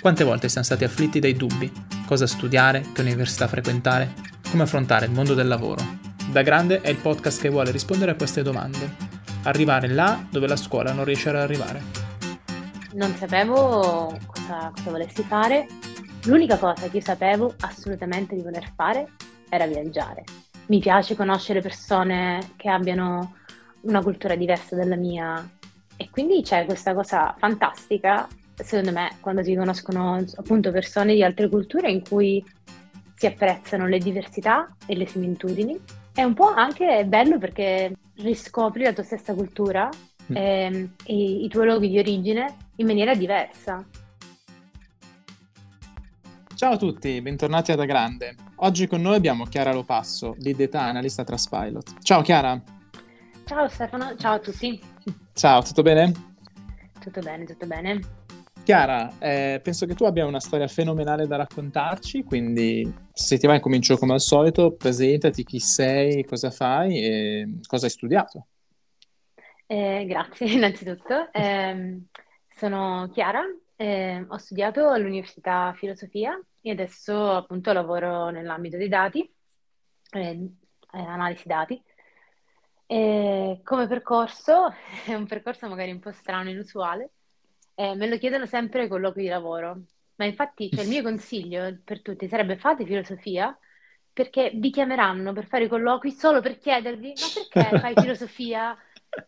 Quante volte siamo stati afflitti dai dubbi? Cosa studiare? Che università frequentare? Come affrontare il mondo del lavoro? Da Grande è il podcast che vuole rispondere a queste domande. Arrivare là dove la scuola non riesce ad arrivare. Non sapevo cosa, cosa volessi fare. L'unica cosa che io sapevo assolutamente di voler fare era viaggiare. Mi piace conoscere persone che abbiano una cultura diversa dalla mia e quindi c'è questa cosa fantastica secondo me, quando si conoscono appunto persone di altre culture in cui si apprezzano le diversità e le similitudini. È un po' anche bello perché riscopri la tua stessa cultura mm. e, ehm, e i tuoi luoghi di origine in maniera diversa. Ciao a tutti, bentornati ad Grande. Oggi con noi abbiamo Chiara Lopasso, lead data analyst a Trustpilot. Ciao Chiara. Ciao Stefano, ciao a tutti. Ciao, tutto bene? Tutto bene, tutto bene. Chiara, eh, penso che tu abbia una storia fenomenale da raccontarci, quindi se ti va incomincio come al solito, presentati chi sei, cosa fai e cosa hai studiato. Eh, grazie innanzitutto. Eh, sono Chiara, eh, ho studiato all'Università Filosofia e adesso appunto lavoro nell'ambito dei dati, eh, analisi dati. come percorso, è un percorso magari un po' strano, inusuale, eh, me lo chiedono sempre ai colloqui di lavoro, ma infatti cioè, il mio consiglio per tutti sarebbe fate filosofia perché vi chiameranno per fare i colloqui solo per chiedervi ma perché fai filosofia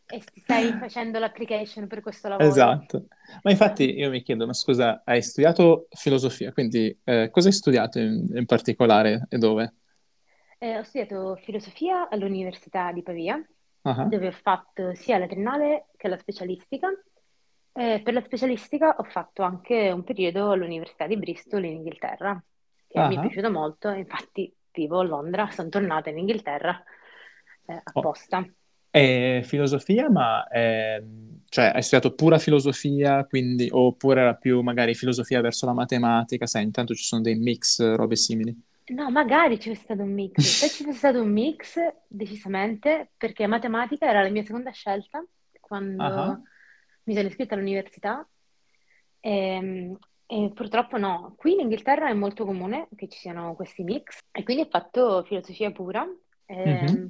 e stai facendo l'application per questo lavoro? Esatto, ma infatti io mi chiedo, ma scusa, hai studiato filosofia, quindi eh, cosa hai studiato in, in particolare e dove? Eh, ho studiato filosofia all'Università di Pavia, uh-huh. dove ho fatto sia la triennale che la specialistica eh, per la specialistica ho fatto anche un periodo all'Università di Bristol in Inghilterra, che uh-huh. mi è ah. piaciuto molto, infatti vivo a Londra, sono tornata in Inghilterra eh, apposta. Oh. È filosofia, ma è... cioè, hai studiato pura filosofia, quindi... oppure era più magari filosofia verso la matematica, sai, intanto ci sono dei mix, robe simili. No, magari c'è stato un mix. Se ci fosse stato un mix, decisamente, perché matematica era la mia seconda scelta quando uh-huh mi sono iscritta all'università e, ehm, e purtroppo no. Qui in Inghilterra è molto comune che ci siano questi mix e quindi ho fatto filosofia pura. Eh, mm-hmm.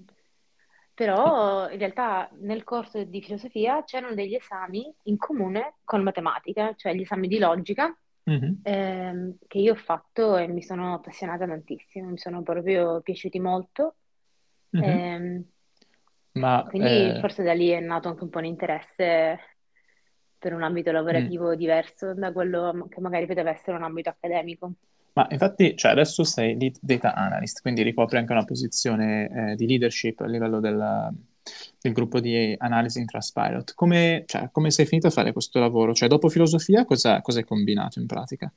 Però in realtà nel corso di filosofia c'erano degli esami in comune con matematica, cioè gli esami di logica mm-hmm. ehm, che io ho fatto e mi sono appassionata tantissimo, mi sono proprio piaciuti molto. Mm-hmm. Ehm, Ma, quindi eh... forse da lì è nato anche un po' l'interesse per un ambito lavorativo mm. diverso da quello che magari poteva essere un ambito accademico. Ma infatti, cioè, adesso sei lead data analyst, quindi ricopri anche una posizione eh, di leadership a livello del, del, gruppo di analisi in Trustpilot. Come, cioè, come sei finito a fare questo lavoro? Cioè, dopo filosofia, cosa, cosa hai combinato in pratica?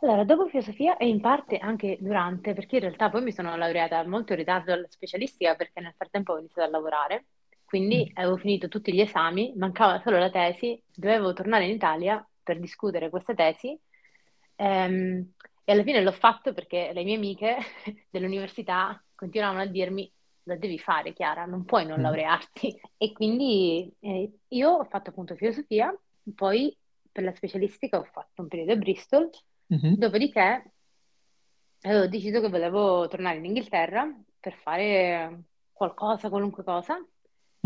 Allora, dopo filosofia e in parte anche durante, perché in realtà poi mi sono laureata molto in ritardo alla specialistica perché nel frattempo ho iniziato a lavorare quindi mm. avevo finito tutti gli esami, mancava solo la tesi, dovevo tornare in Italia per discutere questa tesi ehm, e alla fine l'ho fatto perché le mie amiche dell'università continuavano a dirmi la devi fare Chiara, non puoi non mm. laurearti. E quindi eh, io ho fatto appunto filosofia, poi per la specialistica ho fatto un periodo a Bristol, mm-hmm. dopodiché avevo deciso che volevo tornare in Inghilterra per fare qualcosa, qualunque cosa,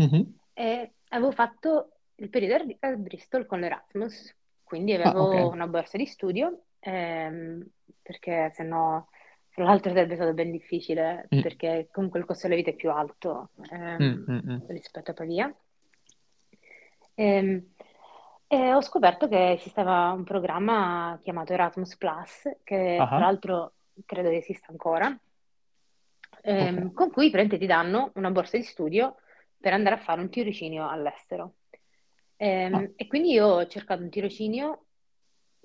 Mm-hmm. E avevo fatto il periodo a Bristol con l'Erasmus, quindi ah, avevo ah, okay. una borsa di studio, ehm, perché se no, tra l'altro sarebbe stato ben difficile, mm. perché comunque il costo della vita è più alto ehm, mm, mm, rispetto a Pavia. Ehm, e ho scoperto che esisteva un programma chiamato Erasmus Plus, che uh-huh. tra l'altro credo esista ancora, ehm, okay. con cui ti danno una borsa di studio per andare a fare un tirocinio all'estero. Ehm, ah. E quindi io ho cercato un tirocinio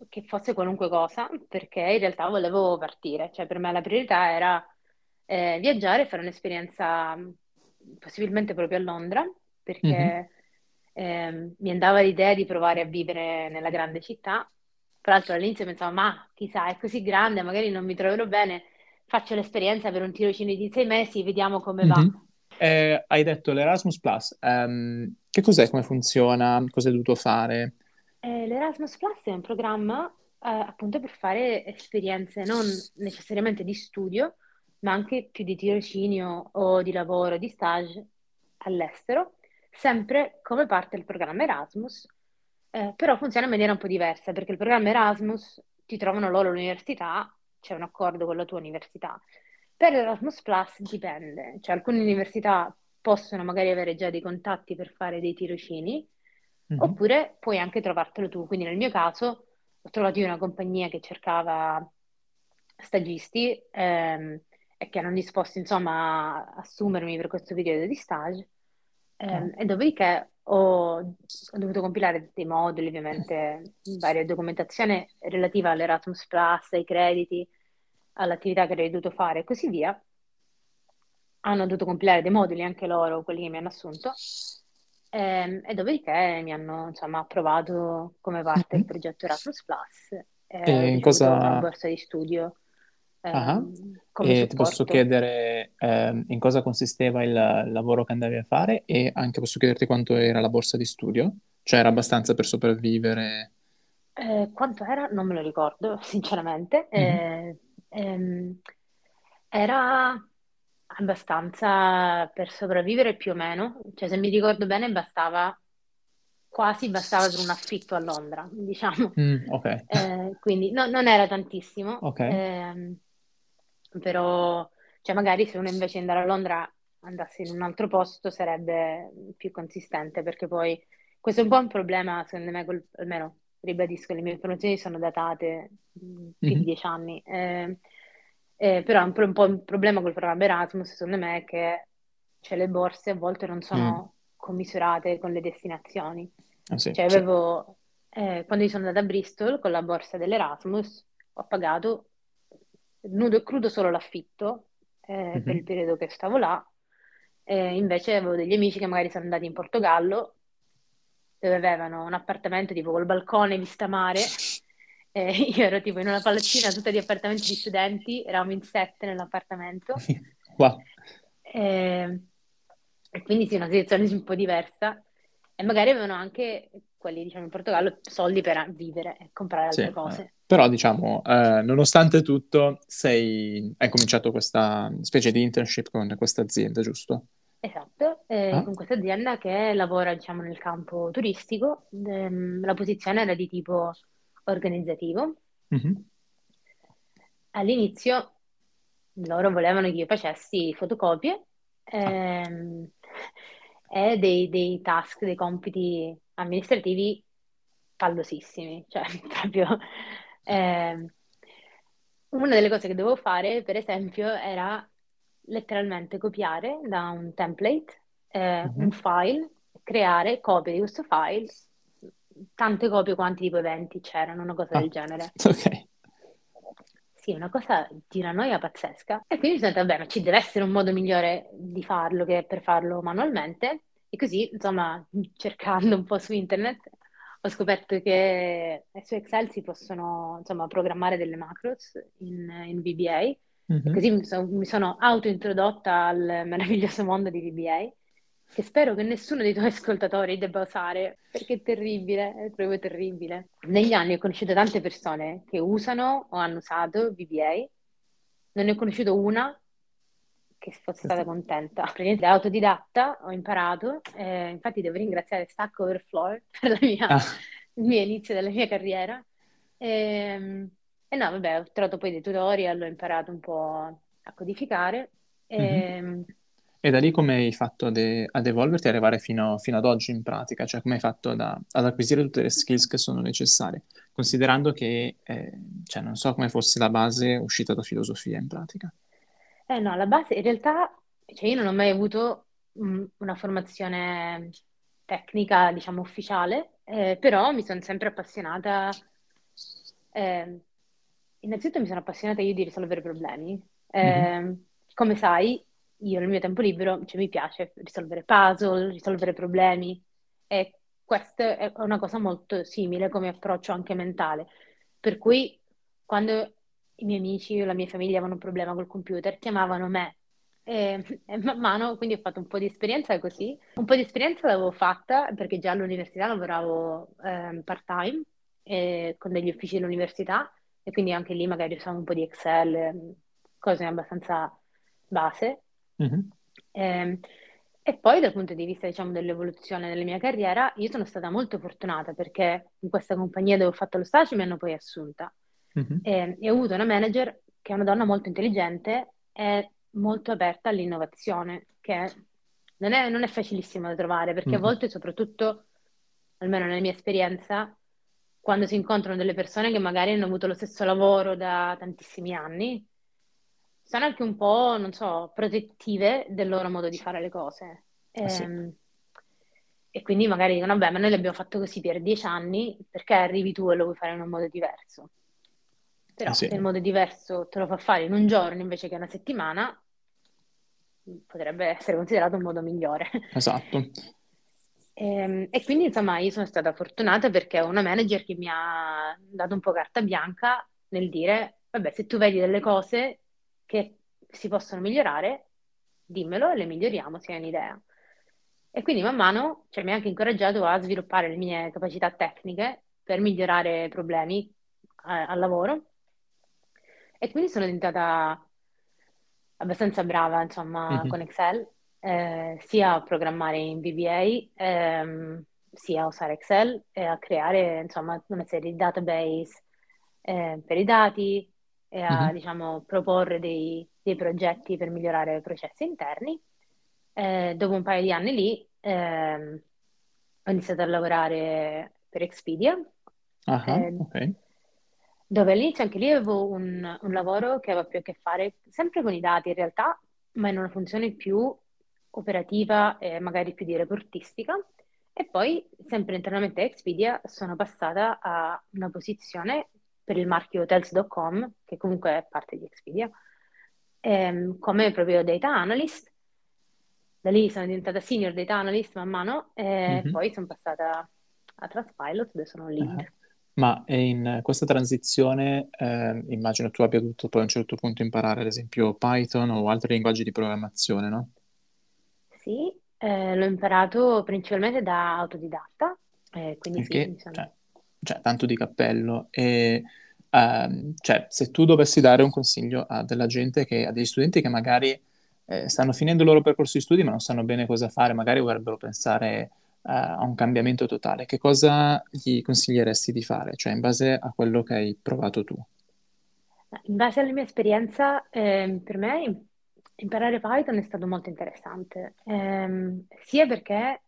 che fosse qualunque cosa, perché in realtà volevo partire, cioè per me la priorità era eh, viaggiare e fare un'esperienza possibilmente proprio a Londra, perché mm-hmm. eh, mi andava l'idea di provare a vivere nella grande città. Tra l'altro all'inizio pensavo, ma chissà, è così grande, magari non mi troverò bene, faccio l'esperienza per un tirocinio di sei mesi, vediamo come mm-hmm. va. Eh, hai detto l'Erasmus Plus, um, che cos'è, come funziona, cosa hai dovuto fare? Eh, L'Erasmus Plus è un programma appunto per fare esperienze non necessariamente di studio, ma anche più di tirocinio o di lavoro, di stage all'estero, sempre come parte del programma Erasmus, eh, però funziona in maniera un po' diversa, perché il programma Erasmus ti trovano loro all'università, c'è un accordo con la tua università. Per l'Erasmus Plus dipende, cioè alcune università possono magari avere già dei contatti per fare dei tirocini, mm-hmm. oppure puoi anche trovartelo tu. Quindi nel mio caso ho trovato io una compagnia che cercava stagisti ehm, e che erano disposti insomma a assumermi per questo periodo di stage. Ehm, mm. E dopodiché ho, ho, dovuto compilare dei moduli, ovviamente, varia documentazione relativa all'Erasmus Plus, ai crediti, all'attività che avrei dovuto fare e così via. Hanno dovuto compilare dei moduli anche loro, quelli che mi hanno assunto, e, ehm, e dopodiché mi hanno insomma approvato come parte del mm-hmm. progetto Erasmus Plus e, e in cosa... una borsa di studio. Uh-huh. E ti posso chiedere eh, in cosa consisteva il lavoro che andavi a fare e anche posso chiederti quanto era la borsa di studio? Cioè era abbastanza per sopravvivere? Eh, quanto era? Non me lo ricordo, sinceramente. Mm-hmm. Eh, ehm, era abbastanza per sopravvivere più o meno, cioè se mi ricordo bene bastava, quasi bastava per un affitto a Londra, diciamo. Mm, ok. Eh, quindi no, non era tantissimo, Ok. ehm, però cioè magari se uno invece andare a Londra andasse in un altro posto sarebbe più consistente, perché poi questo è un po' un problema, secondo me, col- almeno ribadisco, le mie informazioni sono datate mm, più di Mhm. dieci anni. Eh, eh, però un, un po' un problema col programma Erasmus, secondo me, è che cioè, le borse a volte non sono mm. commisurate con le destinazioni. Ah, sì, cioè, avevo, eh, quando io sono andata a Bristol con la borsa dell'Erasmus, ho pagato nudo e crudo solo l'affitto mm-hmm. per il periodo che stavo là. Eh, invece avevo degli amici che magari sono andati in Portogallo, dove avevano un appartamento tipo col balcone, vista mare, eh, io ero tipo in una palazzina tutta di appartamenti di studenti, eravamo in sette nell'appartamento. Wow. Eh, e quindi sì, una situazione un po' diversa. E magari avevano anche quelli, diciamo, in Portogallo, soldi per vivere e comprare altre sì, cose. Eh. Però, diciamo, eh, nonostante tutto, sei... hai cominciato questa specie di internship con questa azienda, giusto? Esatto, eh, ah. con questa azienda che lavora, diciamo, nel campo turistico. Ehm, la posizione era di tipo organizzativo. Mm-hmm. All'inizio loro volevano che io facessi fotocopie ehm, e dei, dei, task, dei compiti amministrativi pallosissimi, cioè proprio... Ehm, una delle cose che dovevo fare, per esempio, era letteralmente copiare da un template eh, mm-hmm. un file, creare copie di questo file tante copie quanti tipo eventi c'erano, una cosa ah, del genere. Ok. Sì, una cosa di una noia pazzesca. E quindi mi sono detto, vabbè, ma ci deve essere un modo migliore di farlo che per farlo manualmente. E così, insomma, cercando un po' su internet, ho scoperto che su Excel si possono, insomma, programmare delle macros in, in VBA. Mm-hmm. Così mi sono, mi sono auto-introdotta al meraviglioso mondo di VBA che spero che nessuno dei tuoi ascoltatori debba usare, perché è terribile, è proprio terribile. Negli anni ho conosciuto tante persone che usano o hanno usato VBA, non ne ho conosciuto una che fosse stata contenta. Praticamente da autodidatta ho imparato, eh, infatti devo ringraziare Stack Overflow per mia, ah. il mio inizio della mia carriera. E, ehm, e, no, vabbè, ho trovato poi dei tutorial, ho imparato un po' a codificare. E, mm-hmm e da lì come hai fatto ad, ad evolverti e arrivare fino, fino, ad oggi in pratica? Cioè come hai fatto da, ad acquisire tutte le skills che sono necessarie? Considerando che, eh, cioè non so come fosse la base uscita da filosofia in pratica. Eh no, la base in realtà, cioè io non ho mai avuto mh, una formazione tecnica, diciamo, ufficiale, eh, però mi sono sempre appassionata, eh, innanzitutto mi sono appassionata io di risolvere problemi. Mm-hmm. Come sai, io nel mio tempo libero cioè, mi piace risolvere puzzle, risolvere problemi e questa è una cosa molto simile come approccio anche mentale. Per cui quando i miei amici o la mia famiglia avevano un problema col computer, chiamavano me e, e, man mano, quindi ho fatto un po' di esperienza così. Un po' di esperienza l'avevo fatta perché già all'università lavoravo eh, part-time eh, con degli uffici dell'università e quindi anche lì magari usavo un po' di Excel, cose abbastanza base. Mm-hmm. Eh, e poi dal punto di vista, diciamo, dell'evoluzione della mia carriera, io sono stata molto fortunata perché in questa compagnia dove ho fatto lo stage mi hanno poi assunta. Mm-hmm. E, e, ho avuto una manager che è una donna molto intelligente e molto aperta all'innovazione, che non è, non è facilissimo da trovare perché mm-hmm. a volte, soprattutto, almeno nella mia esperienza, quando si incontrano delle persone che magari hanno avuto lo stesso lavoro da tantissimi anni, sono anche un po', non so, protettive del loro modo di fare le cose. E, ah, sì. Ehm, e quindi magari dicono, vabbè, ma noi l'abbiamo fatto così per dieci anni, perché arrivi tu e lo vuoi fare in un modo diverso? Però ah, sì. se il modo diverso te lo fa fare in un giorno invece che una settimana, potrebbe essere considerato un modo migliore. Esatto. E, ehm, e, quindi, insomma, io sono stata fortunata perché ho una manager che mi ha dato un po' carta bianca nel dire, vabbè, se tu vedi delle cose che si possono migliorare, dimmelo e le miglioriamo se hai un'idea. E quindi man mano cioè, mi ha anche incoraggiato a sviluppare le mie capacità tecniche per migliorare problemi eh, al lavoro. E quindi sono diventata abbastanza brava, insomma, mm-hmm. con Excel, eh, sia a programmare in VBA, ehm, sia a usare Excel e a creare, insomma, una serie di database eh, per i dati, e a mm-hmm. diciamo, proporre dei, dei, progetti per migliorare i processi interni. Eh, dopo un paio di anni lì eh, ho iniziato a lavorare per Expedia, uh-huh, eh, okay. dove all'inizio anche lì avevo un, un, lavoro che aveva più a che fare sempre con i dati in realtà, ma in una funzione più operativa e magari più di reportistica. E poi, sempre internamente a Expedia, sono passata a una posizione per il marchio hotels.com, che comunque è parte di Expedia, ehm, come proprio data analyst. Da lì sono diventata senior data analyst man mano e mm-hmm. poi sono passata a Transpilot dove sono lead. Uh-huh. Ma in questa transizione eh, immagino tu abbia dovuto poi a un certo punto imparare ad esempio Python o altri linguaggi di programmazione, no? Sì, eh, l'ho imparato principalmente da autodidatta, eh, quindi Perché, sì, sono... cioè, cioè, tanto di cappello. E, uh, cioè, se tu dovessi dare un consiglio a della gente che, a degli studenti che magari eh, stanno finendo il loro percorso di studi ma non sanno bene cosa fare, magari vorrebbero pensare uh, a un cambiamento totale, che cosa gli consiglieresti di fare? Cioè, in base a quello che hai provato tu? In base alla mia esperienza, eh, per me imparare Python è stato molto interessante, eh, sia perché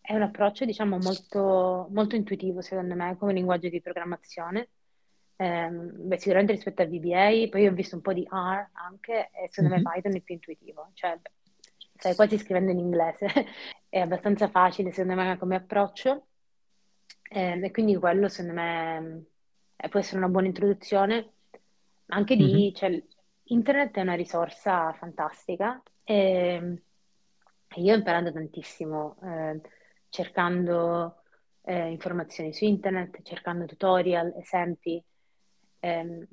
è un approccio, diciamo, molto, molto intuitivo, secondo me, come linguaggio di programmazione. Eh, beh, sicuramente rispetto a VBA, poi ho visto un po' di R anche, e secondo mm-hmm. me Python è più intuitivo, cioè stai quasi scrivendo in inglese, è abbastanza facile, secondo me, come approccio, eh, e quindi quello, secondo me, eh, può essere una buona introduzione. Anche di, mm-hmm. cioè, internet è una risorsa fantastica e io ho imparato tantissimo. Eh, cercando eh, informazioni su internet, cercando tutorial, esempi. Ehm,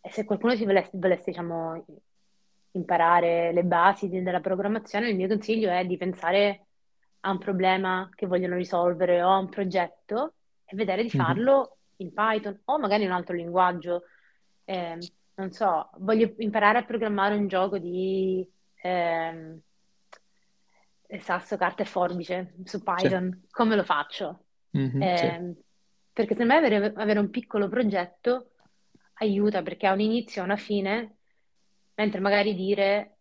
e se qualcuno si volesse, volesse diciamo, imparare le basi della programmazione, il mio consiglio è di pensare a un problema che vogliono risolvere o a un progetto e vedere di mhm. farlo mm-hmm. in Python o magari in un altro linguaggio. Eh, non so, voglio imparare a programmare un gioco di... Eh, sasso, carta e forbice su Python, sì. come lo faccio? Mm-hmm, eh, sì. Perché secondo me avere, avere, un piccolo progetto aiuta perché ha un inizio e una fine, mentre magari dire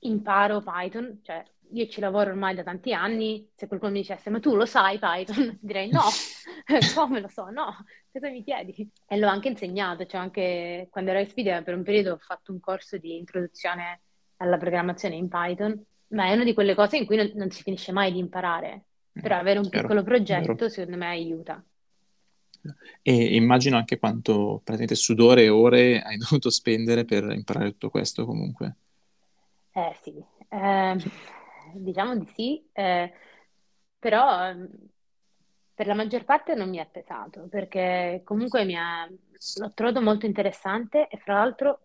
imparo Python, cioè io ci lavoro ormai da tanti anni, se qualcuno mi dicesse ma tu lo sai Python, direi no, come lo so, no, cosa mi chiedi? E l'ho anche insegnato, cioè anche quando ero a Expedia per un periodo ho fatto un corso di introduzione alla programmazione in Python ma è una di quelle cose in cui non, non si finisce mai di imparare. Mm, Però avere un Chiaro, piccolo progetto, vero. secondo me, aiuta. E immagino anche quanto praticamente sudore e ore hai dovuto spendere per imparare tutto questo comunque. Eh sì, eh, diciamo di sì, eh, però ehm, per la maggior parte non mi è pesato, perché comunque mi ha, l'ho trovato molto interessante e fra l'altro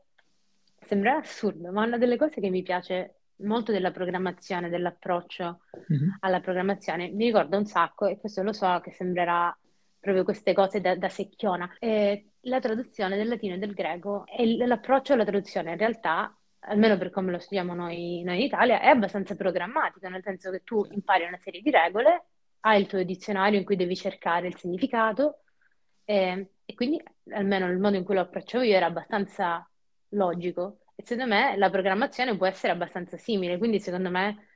sembra assurdo, ma una delle cose che mi piace molto della programmazione, dell'approccio mm-hmm. alla programmazione, mi ricorda un sacco, e questo lo so che sembrerà proprio queste cose da, da secchiona. E la traduzione del latino e del greco e l'approccio alla traduzione in realtà almeno per come lo studiamo noi, noi in Italia, è abbastanza programmatico, nel senso che tu impari una serie di regole, hai il tuo dizionario in cui devi cercare il significato e, e quindi almeno il modo in cui lo approccio io era abbastanza logico. E secondo me la programmazione può essere abbastanza simile, quindi secondo me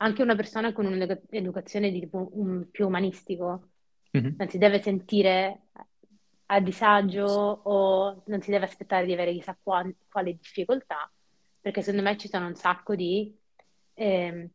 anche una persona con un'educazione di tipo un, più umanistico mm-hmm. non si deve sentire a disagio o non si deve aspettare di avere chissà quale, quale difficoltà, perché secondo me ci sono un sacco di eh,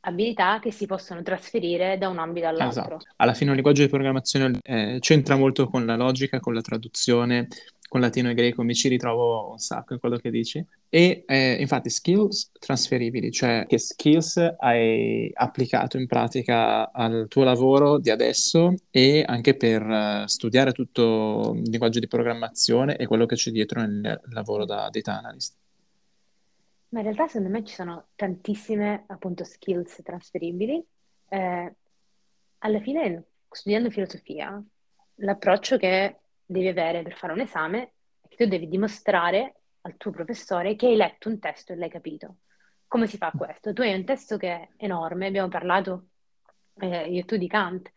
abilità che si possono trasferire da un ambito all'altro. Esatto. Alla fine un linguaggio di programmazione eh, c'entra molto con la logica, con la traduzione, con latino e greco, mi ci ritrovo un sacco in quello che dici. E eh, infatti skills trasferibili, cioè che skills hai applicato in pratica al tuo lavoro di adesso e anche per uh, studiare tutto il linguaggio di programmazione e quello che c'è dietro nel lavoro da data analyst. Ma in realtà secondo me ci sono tantissime appunto skills trasferibili. Eh, alla fine, studiando filosofia, l'approccio che devi avere per fare un esame è che tu devi dimostrare al tuo professore che hai letto un testo e l'hai capito. Come si fa questo? Tu hai un testo che è enorme, abbiamo parlato eh, io e tu di Kant,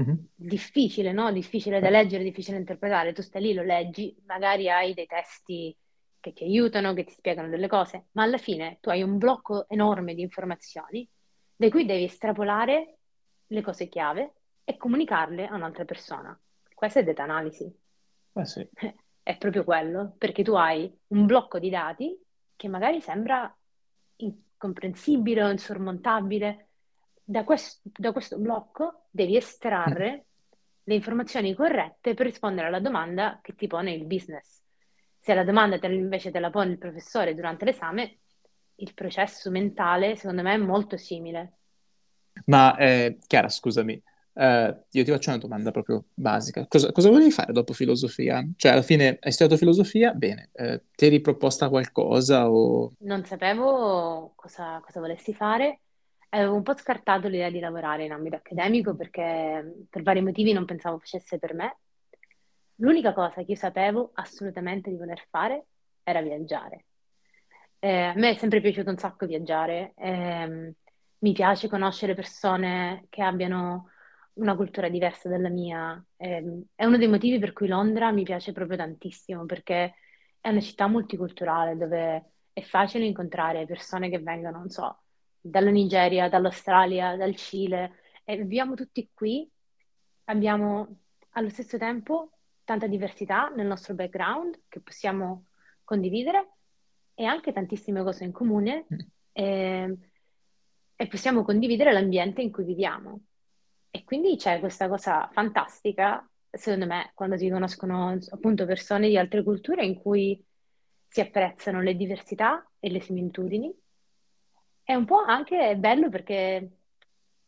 mm-hmm. difficile, no? Difficile da leggere, difficile da interpretare. Tu stai lì, lo leggi, magari hai dei testi che ti aiutano, che ti spiegano delle cose, ma alla fine tu hai un blocco enorme di informazioni da cui devi estrapolare le cose chiave e comunicarle a un'altra persona. Questa è data analisi. Eh sì. È proprio quello, perché tu hai un blocco di dati che magari sembra incomprensibile o insormontabile. Da, quest- da questo blocco devi estrarre mm. le informazioni corrette per rispondere alla domanda che ti pone il business. Se la domanda te, invece te la pone il professore durante l'esame, il processo mentale secondo me è molto simile. Ma eh, Chiara, scusami, eh, io ti faccio una domanda proprio basica. Cosa, cosa, volevi fare dopo filosofia? Cioè, alla fine hai studiato filosofia? Bene, eh, ti eri proposta qualcosa o... Non sapevo cosa, cosa volessi fare. Avevo un po' scartato l'idea di lavorare in ambito accademico perché per vari motivi non pensavo facesse per me L'unica cosa che io sapevo assolutamente di voler fare era viaggiare. Eh, a me è sempre piaciuto un sacco viaggiare, eh, mi piace conoscere persone che abbiano una cultura diversa dalla mia. Eh, è uno dei motivi per cui Londra mi piace proprio tantissimo, perché è una città multiculturale dove è facile incontrare persone che vengono, non so, dalla Nigeria, dall'Australia, dal Cile, e viviamo tutti qui, abbiamo allo stesso tempo tanta diversità nel nostro background che possiamo condividere e anche tantissime cose in comune mm. e, ehm, e possiamo condividere l'ambiente in cui viviamo. E quindi c'è questa cosa fantastica, secondo me, quando si conoscono appunto persone di altre culture in cui si apprezzano le diversità e le similitudini. È un po' anche bello perché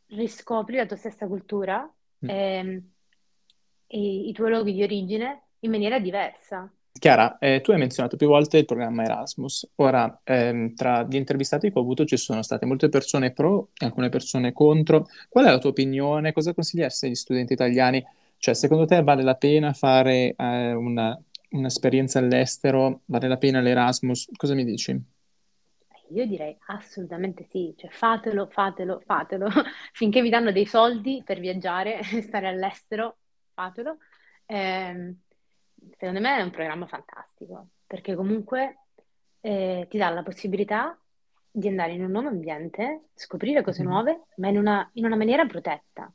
riscopri la tua stessa cultura. Mm. E, ehm, i, i tuoi luoghi di origine in maniera diversa. Chiara, eh, tu hai menzionato più volte il programma Erasmus. Ora, ehm, tra gli intervistati che ho avuto ci sono state molte persone pro e alcune persone contro. Qual è la tua opinione? Cosa consiglieresti agli studenti italiani? Cioè, secondo te vale la pena fare eh, una, un'esperienza all'estero? Vale la pena l'Erasmus? Cosa mi dici? Io direi assolutamente sì, cioè fatelo, fatelo, fatelo, finché vi danno dei soldi per viaggiare e stare all'estero, fatelo. Eh, secondo me è un programma fantastico, perché comunque eh, ti dà la possibilità di andare in un nuovo ambiente, scoprire cose mm-hmm. nuove, ma in una, in una, maniera protetta.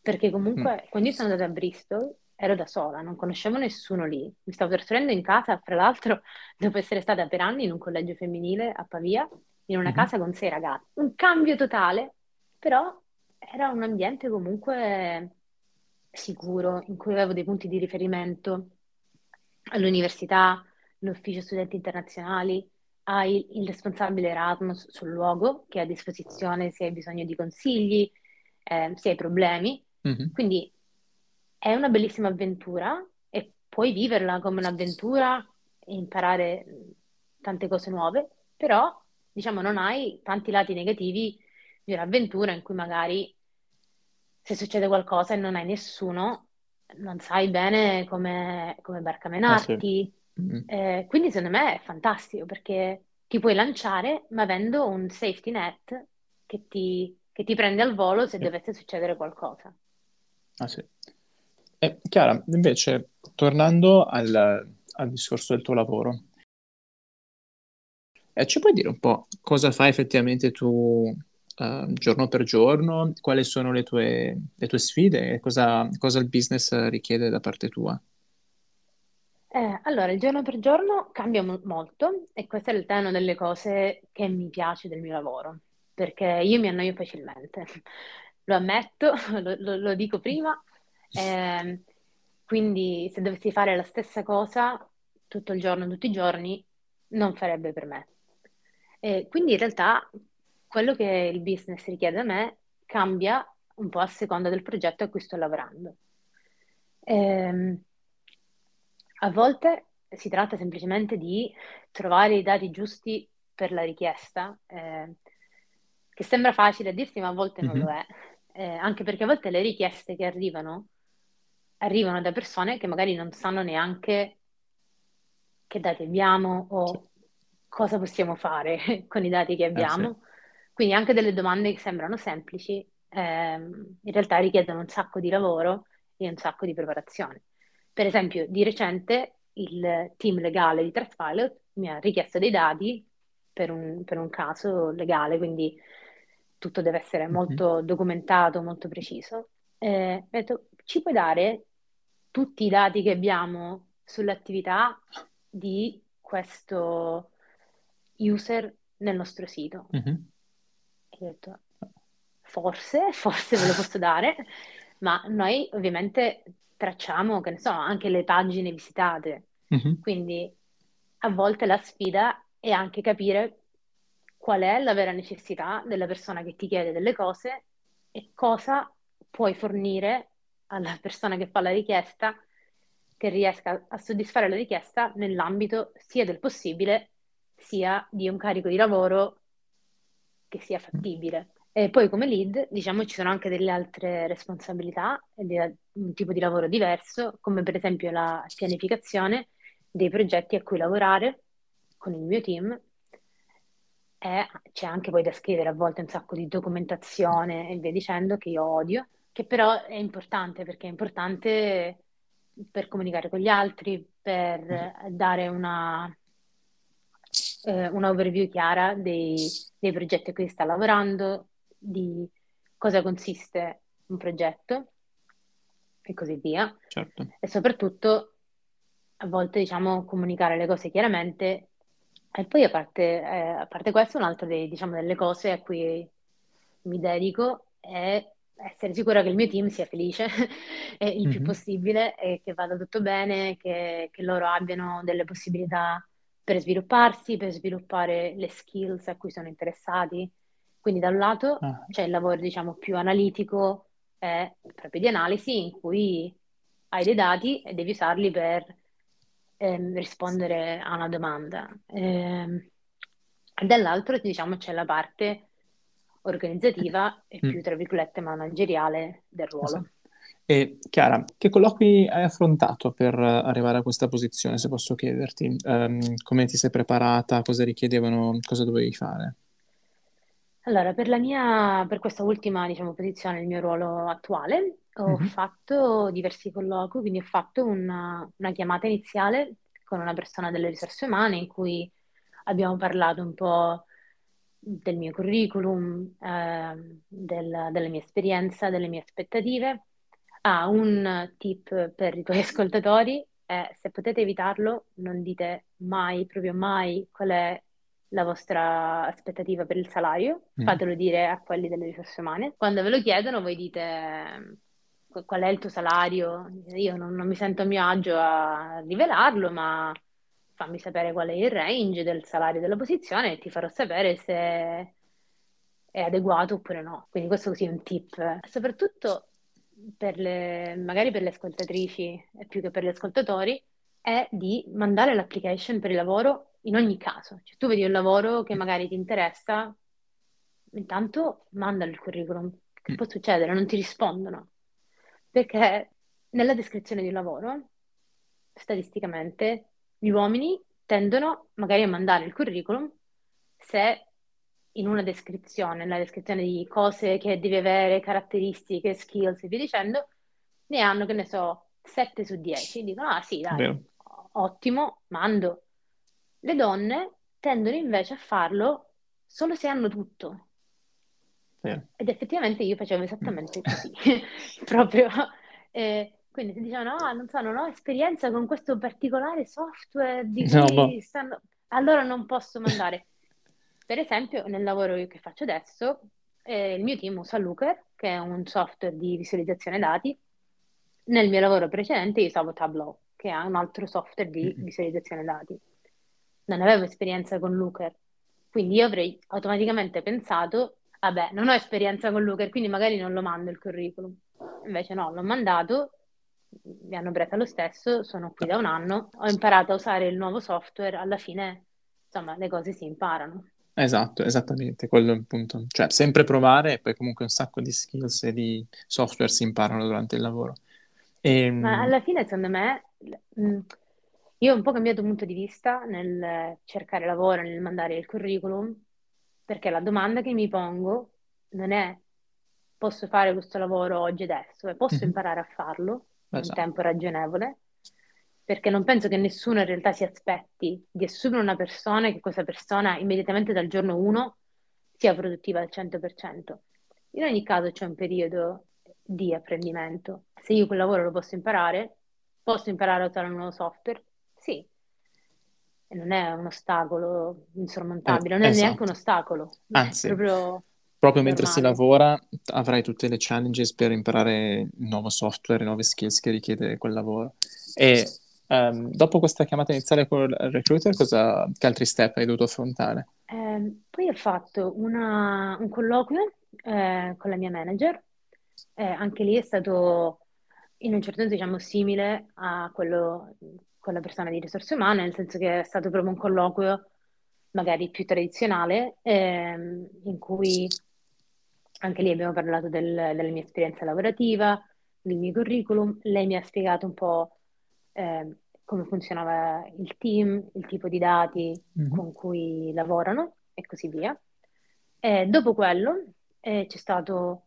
Perché comunque mm. quando io sono andata a Bristol ero da sola, non conoscevo nessuno lì. Mi stavo trasferendo in casa, fra l'altro, dopo essere stata per anni in un collegio femminile a Pavia, in una mm-hmm. casa con sei ragazzi. Un cambio totale, però era un ambiente comunque sicuro, in cui avevo dei punti di riferimento all'università, l'ufficio studenti internazionali, hai il responsabile Erasmus sul luogo che è a disposizione se hai bisogno di consigli, eh, se hai problemi. Mm-hmm. Quindi è una bellissima avventura e puoi viverla come un'avventura e imparare tante cose nuove, però diciamo non hai tanti lati negativi di un'avventura in cui magari se succede qualcosa e non hai nessuno non sai bene come, come Eh sì. barcamenarti. Mm. Eh, quindi secondo me è fantastico perché ti puoi lanciare ma avendo un safety net che ti, che ti prende al volo se Sì. dovesse succedere qualcosa. Ah sì. E Chiara, invece, tornando al, al discorso del tuo lavoro, eh, ci puoi dire un po' cosa fai effettivamente tu eh, giorno per giorno? Quali sono le tue, le tue sfide e cosa, cosa il business richiede da parte tua? Eh, allora, il giorno per giorno cambia mo- molto e questa in realtà è una delle cose che mi piace del mio lavoro, perché io mi annoio facilmente, lo ammetto, lo, lo- lo dico prima, Ehm, quindi se dovessi fare la stessa cosa tutto il giorno, tutti i giorni, non farebbe per me. E quindi in realtà quello che il business richiede da me cambia un po' a seconda del progetto a cui sto lavorando. Ehm, a volte si tratta semplicemente di trovare i dati giusti per la richiesta, eh, che sembra facile a dirsi, ma a volte non lo Mhm. è. Eh, anche perché a volte le richieste che arrivano arrivano da persone che magari non sanno neanche che dati abbiamo o cosa possiamo fare con i dati che Eh sì. Quindi anche delle domande che sembrano semplici, ehm, in realtà richiedono un sacco di lavoro e un sacco di preparazione. Per esempio, di recente il team legale di Trustpilot mi ha richiesto dei dati per un, per un caso legale, quindi tutto deve essere Mhm. molto documentato, molto preciso. Eh, ho detto, ci puoi dare tutti i dati che abbiamo sull'attività di questo user nel nostro sito? Mhm. E ho detto, forse, forse ve lo posso dare, ma noi ovviamente tracciamo, che ne so, anche le pagine visitate. Mhm. Quindi a volte la sfida è anche capire qual è la vera necessità della persona che ti chiede delle cose e cosa puoi fornire alla persona che fa la richiesta che riesca a soddisfare la richiesta nell'ambito sia del possibile sia di un carico di lavoro che sia fattibile. E poi come lead, diciamo, ci sono anche delle altre responsabilità, è un tipo di lavoro diverso, come per esempio la pianificazione dei progetti a cui lavorare con il mio team. E c'è anche poi da scrivere a volte un sacco di documentazione e via dicendo che io odio, che però è importante perché è importante per comunicare con gli altri, per dare una, eh, una overview chiara dei, dei progetti a cui sta lavorando, di cosa consiste un progetto e così via. Certo. E soprattutto a volte diciamo comunicare le cose chiaramente e poi a parte, eh, a parte questo, un'altra dei- diciamo, delle cose a cui mi dedico è essere sicura che il mio team sia felice il più Mhm. possibile e che vada tutto bene, che, che loro abbiano delle possibilità per svilupparsi, per sviluppare le skills a cui sono interessati. Quindi da un lato Ah, c'è il lavoro, diciamo, più analitico e proprio di analisi in cui hai dei dati e devi usarli per ehm, rispondere a una domanda. Ehm, e dall'altro, diciamo, c'è la parte organizzativa e mm. più, tra virgolette, manageriale del Eh sì. E Chiara, che colloqui hai affrontato per eh, arrivare a questa posizione, se posso chiederti? Ehm, come ti sei preparata? Cosa richiedevano? Cosa dovevi fare? Allora, per la mia, per questa ultima, diciamo, posizione, il mio ruolo attuale, ho Mhm. fatto diversi colloqui, quindi ho fatto una, una chiamata iniziale con una persona delle risorse umane in cui abbiamo parlato un po' del mio curriculum, ehm, del- della mia esperienza, delle mie aspettative. Ah, un tip per i tuoi ascoltatori è se potete evitarlo, non dite mai, proprio mai, qual è la vostra aspettativa per il salario, Mm. fatelo dire a quelli delle risorse umane. Quando ve lo chiedono, voi dite qu- qual è il tuo salario? Io non, non mi sento a mio agio a rivelarlo, ma fammi sapere qual è il range del salario della posizione e ti farò sapere se è adeguato oppure no. Quindi questo così è un tip. Soprattutto per le, magari per le ascoltatrici e più che per gli ascoltatori, è di mandare l'application per il lavoro in ogni caso. Cioè, tu vedi un lavoro che magari ti interessa, intanto manda il curriculum. Che può succedere? Non ti rispondono. Perché nella descrizione di un lavoro, statisticamente, gli uomini tendono magari a mandare il curriculum se in una descrizione, nella descrizione di cose che devi avere, caratteristiche, skills e via dicendo, ne hanno, che ne so, 7 su 10. Dicono, ah sì, dai, Vero. ottimo, mando. Le donne tendono invece a farlo solo se hanno tutto. Vero. Ed effettivamente io facevo esattamente così, proprio. Eh, quindi si dicevano, ah, non so, non ho esperienza con questo particolare software di No, cui boh. stanno... Allora non posso mandare. Per esempio, nel lavoro che faccio adesso, eh, il mio team usa Looker, che è un software di visualizzazione dati. Nel mio lavoro precedente io usavo Tableau, che è un altro software di visualizzazione dati. Non avevo esperienza con Looker, quindi io avrei automaticamente pensato, vabbè, non ho esperienza con Looker, quindi magari non lo mando il curriculum. Invece no, l'ho mandato, mi hanno presa lo stesso, sono qui da un anno, ho imparato a usare il nuovo software, alla fine, insomma, le cose si imparano. Esatto, esattamente, quello è il punto. Cioè, sempre provare e poi comunque un sacco di skills e di software si imparano durante il lavoro. E, Ma alla fine, secondo me, mh, io ho un po' cambiato punto di vista nel cercare lavoro, nel mandare il curriculum, perché la domanda che mi pongo non è posso fare questo lavoro oggi e adesso, è posso Mhm. imparare a farlo in Esatto. tempo ragionevole, perché non penso che nessuno in realtà si aspetti di assumere una persona e che questa persona immediatamente dal giorno 1 sia produttiva al 100%. In ogni caso c'è un periodo di apprendimento. Se io quel lavoro lo posso imparare, posso imparare a usare un nuovo software? Sì. E non è un ostacolo insormontabile, Eh, non è neanche esatto. un ostacolo, Anzi, proprio proprio mentre si lavora avrai tutte le challenges per imparare il nuovo software, i nuovi skills che richiede quel lavoro. E ehm, dopo questa chiamata iniziale con il recruiter, cosa, che altri step hai dovuto affrontare? Ehm, poi ho fatto una- un colloquio eh, con la mia manager, Eh, anche lì è stato in un certo senso diciamo simile a quello con la persona di risorse umane, nel senso che è stato proprio un colloquio magari più tradizionale, ehm, in cui anche lì abbiamo parlato del- della mia esperienza lavorativa, del mio curriculum, lei mi ha spiegato un po' ehm, come funzionava il team, il tipo di dati Mhm. con cui lavorano e così via. E dopo quello eh, c'è stato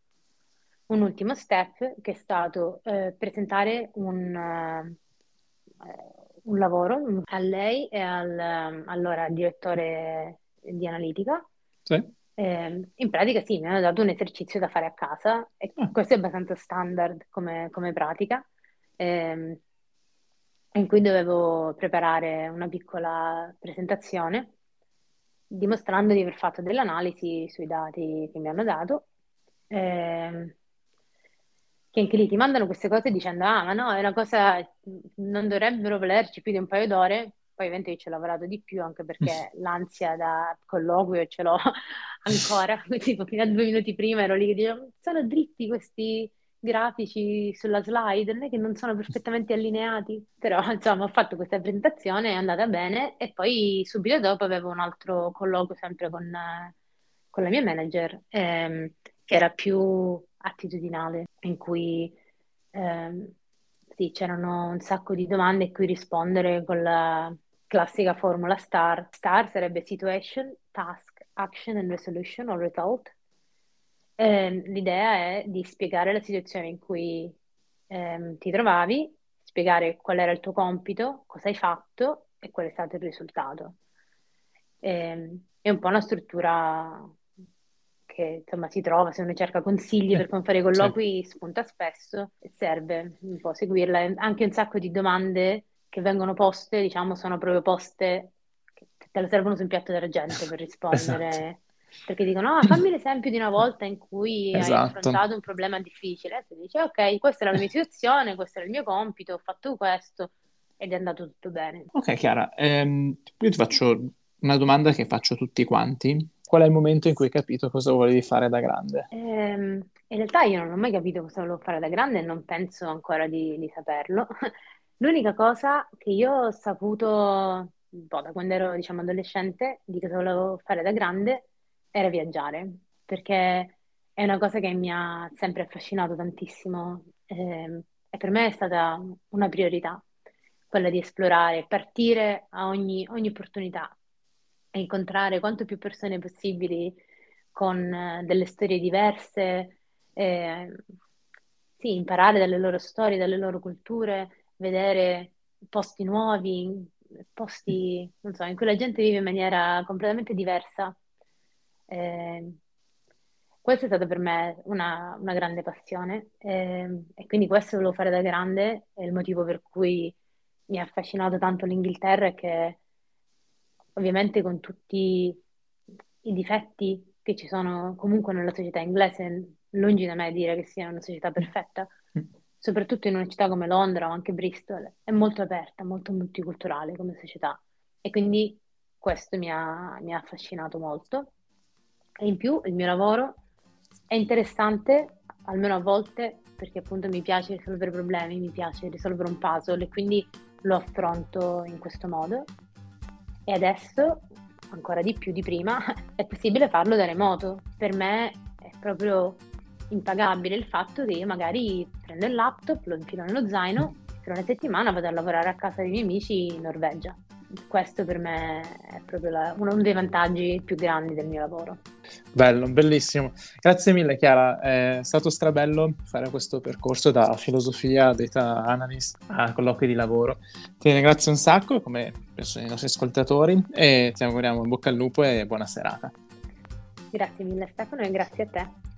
un ultimo step che è stato eh, presentare un, eh, un lavoro a lei e al allora direttore di analitica. Sì? Eh, in pratica sì, mi hanno dato un esercizio da fare a casa e Ah, questo è abbastanza standard come, come pratica, ehm, in cui dovevo preparare una piccola presentazione dimostrando di aver fatto delle analisi sui dati che mi hanno dato. ehm, che anche lì ti mandano queste cose dicendo, ah, ma no, è una cosa, non dovrebbero volerci più di un paio d'ore. Poi ovviamente io ci ho lavorato di più anche perché l'ansia da colloquio ce l'ho ancora, tipo fino a due minuti prima ero lì che dicevo, sono dritti questi grafici sulla slide, non è che non sono perfettamente allineati, però insomma ho fatto questa presentazione, è andata bene e poi subito dopo avevo un altro colloquio sempre con, con la mia manager, ehm, che era più attitudinale, in cui ehm, sì, c'erano un sacco di domande a cui rispondere con la classica formula STAR. STAR sarebbe Situation, Task, Action and Resolution o Result. Ehm, l'idea è di spiegare la situazione in cui ehm, ti trovavi, spiegare qual era il tuo compito, cosa hai fatto e qual è stato il risultato. Ehm, è un po' una struttura che insomma si trova se uno cerca consigli per come fare i colloqui, spunta spesso e serve un po' seguirla. Anche un sacco di domande che vengono poste, diciamo, sono proprio poste che te le servono sul piatto d'argento per rispondere. Esatto. Perché dicono, ah, fammi l'esempio di una volta in cui hai Esatto. affrontato un problema difficile. E tu dici, ok, questa era la mia situazione, questo era il mio compito, ho fatto questo ed è andato tutto bene. Ok, Chiara, ehm, io ti faccio una domanda che faccio a tutti quanti. Qual è il momento in cui hai capito cosa volevi fare da grande? Ehm, in realtà io non ho mai capito cosa volevo fare da grande e non penso ancora di, di saperlo. L'unica cosa che io ho saputo po' da quando ero, diciamo, adolescente di cosa volevo fare da grande era viaggiare, perché è una cosa che mi ha sempre affascinato tantissimo. Ehm, e per me è stata una priorità, quella di esplorare, partire a ogni, ogni opportunità e incontrare quanto più persone possibili con eh, delle storie diverse, eh, sì, imparare dalle loro storie, dalle loro culture, vedere posti nuovi, posti, so, in cui la gente vive in maniera completamente diversa. Eh, questa è stata per me una, una grande passione eh, e quindi questo volevo fare da grande e il motivo per cui mi ha affascinato tanto l'Inghilterra è che ovviamente con tutti i difetti che ci sono comunque nella società inglese, lungi da me dire che sia una società perfetta, mm. soprattutto in una città come Londra o anche Bristol, è molto aperta, molto multiculturale come società e quindi questo mi ha, mi ha affascinato molto. E in più il mio lavoro è interessante, almeno a volte, perché appunto mi piace risolvere problemi, mi piace risolvere un puzzle e quindi lo affronto in questo modo. E adesso, ancora di più di prima, è possibile farlo da remoto. Per me è proprio impagabile il fatto che io magari prendo il laptop, lo infilo nello zaino, per una settimana vado a lavorare a casa dei miei amici in Norvegia questo per me è proprio la, uno dei vantaggi più grandi del mio lavoro. Bello, bellissimo. Grazie mille Chiara, è stato strabello fare questo percorso da filosofia data analyst a colloqui di lavoro. Ti ringrazio un sacco, come penso i nostri ascoltatori, e ti auguriamo in bocca al lupo e buona serata. Grazie mille Stefano e grazie a te.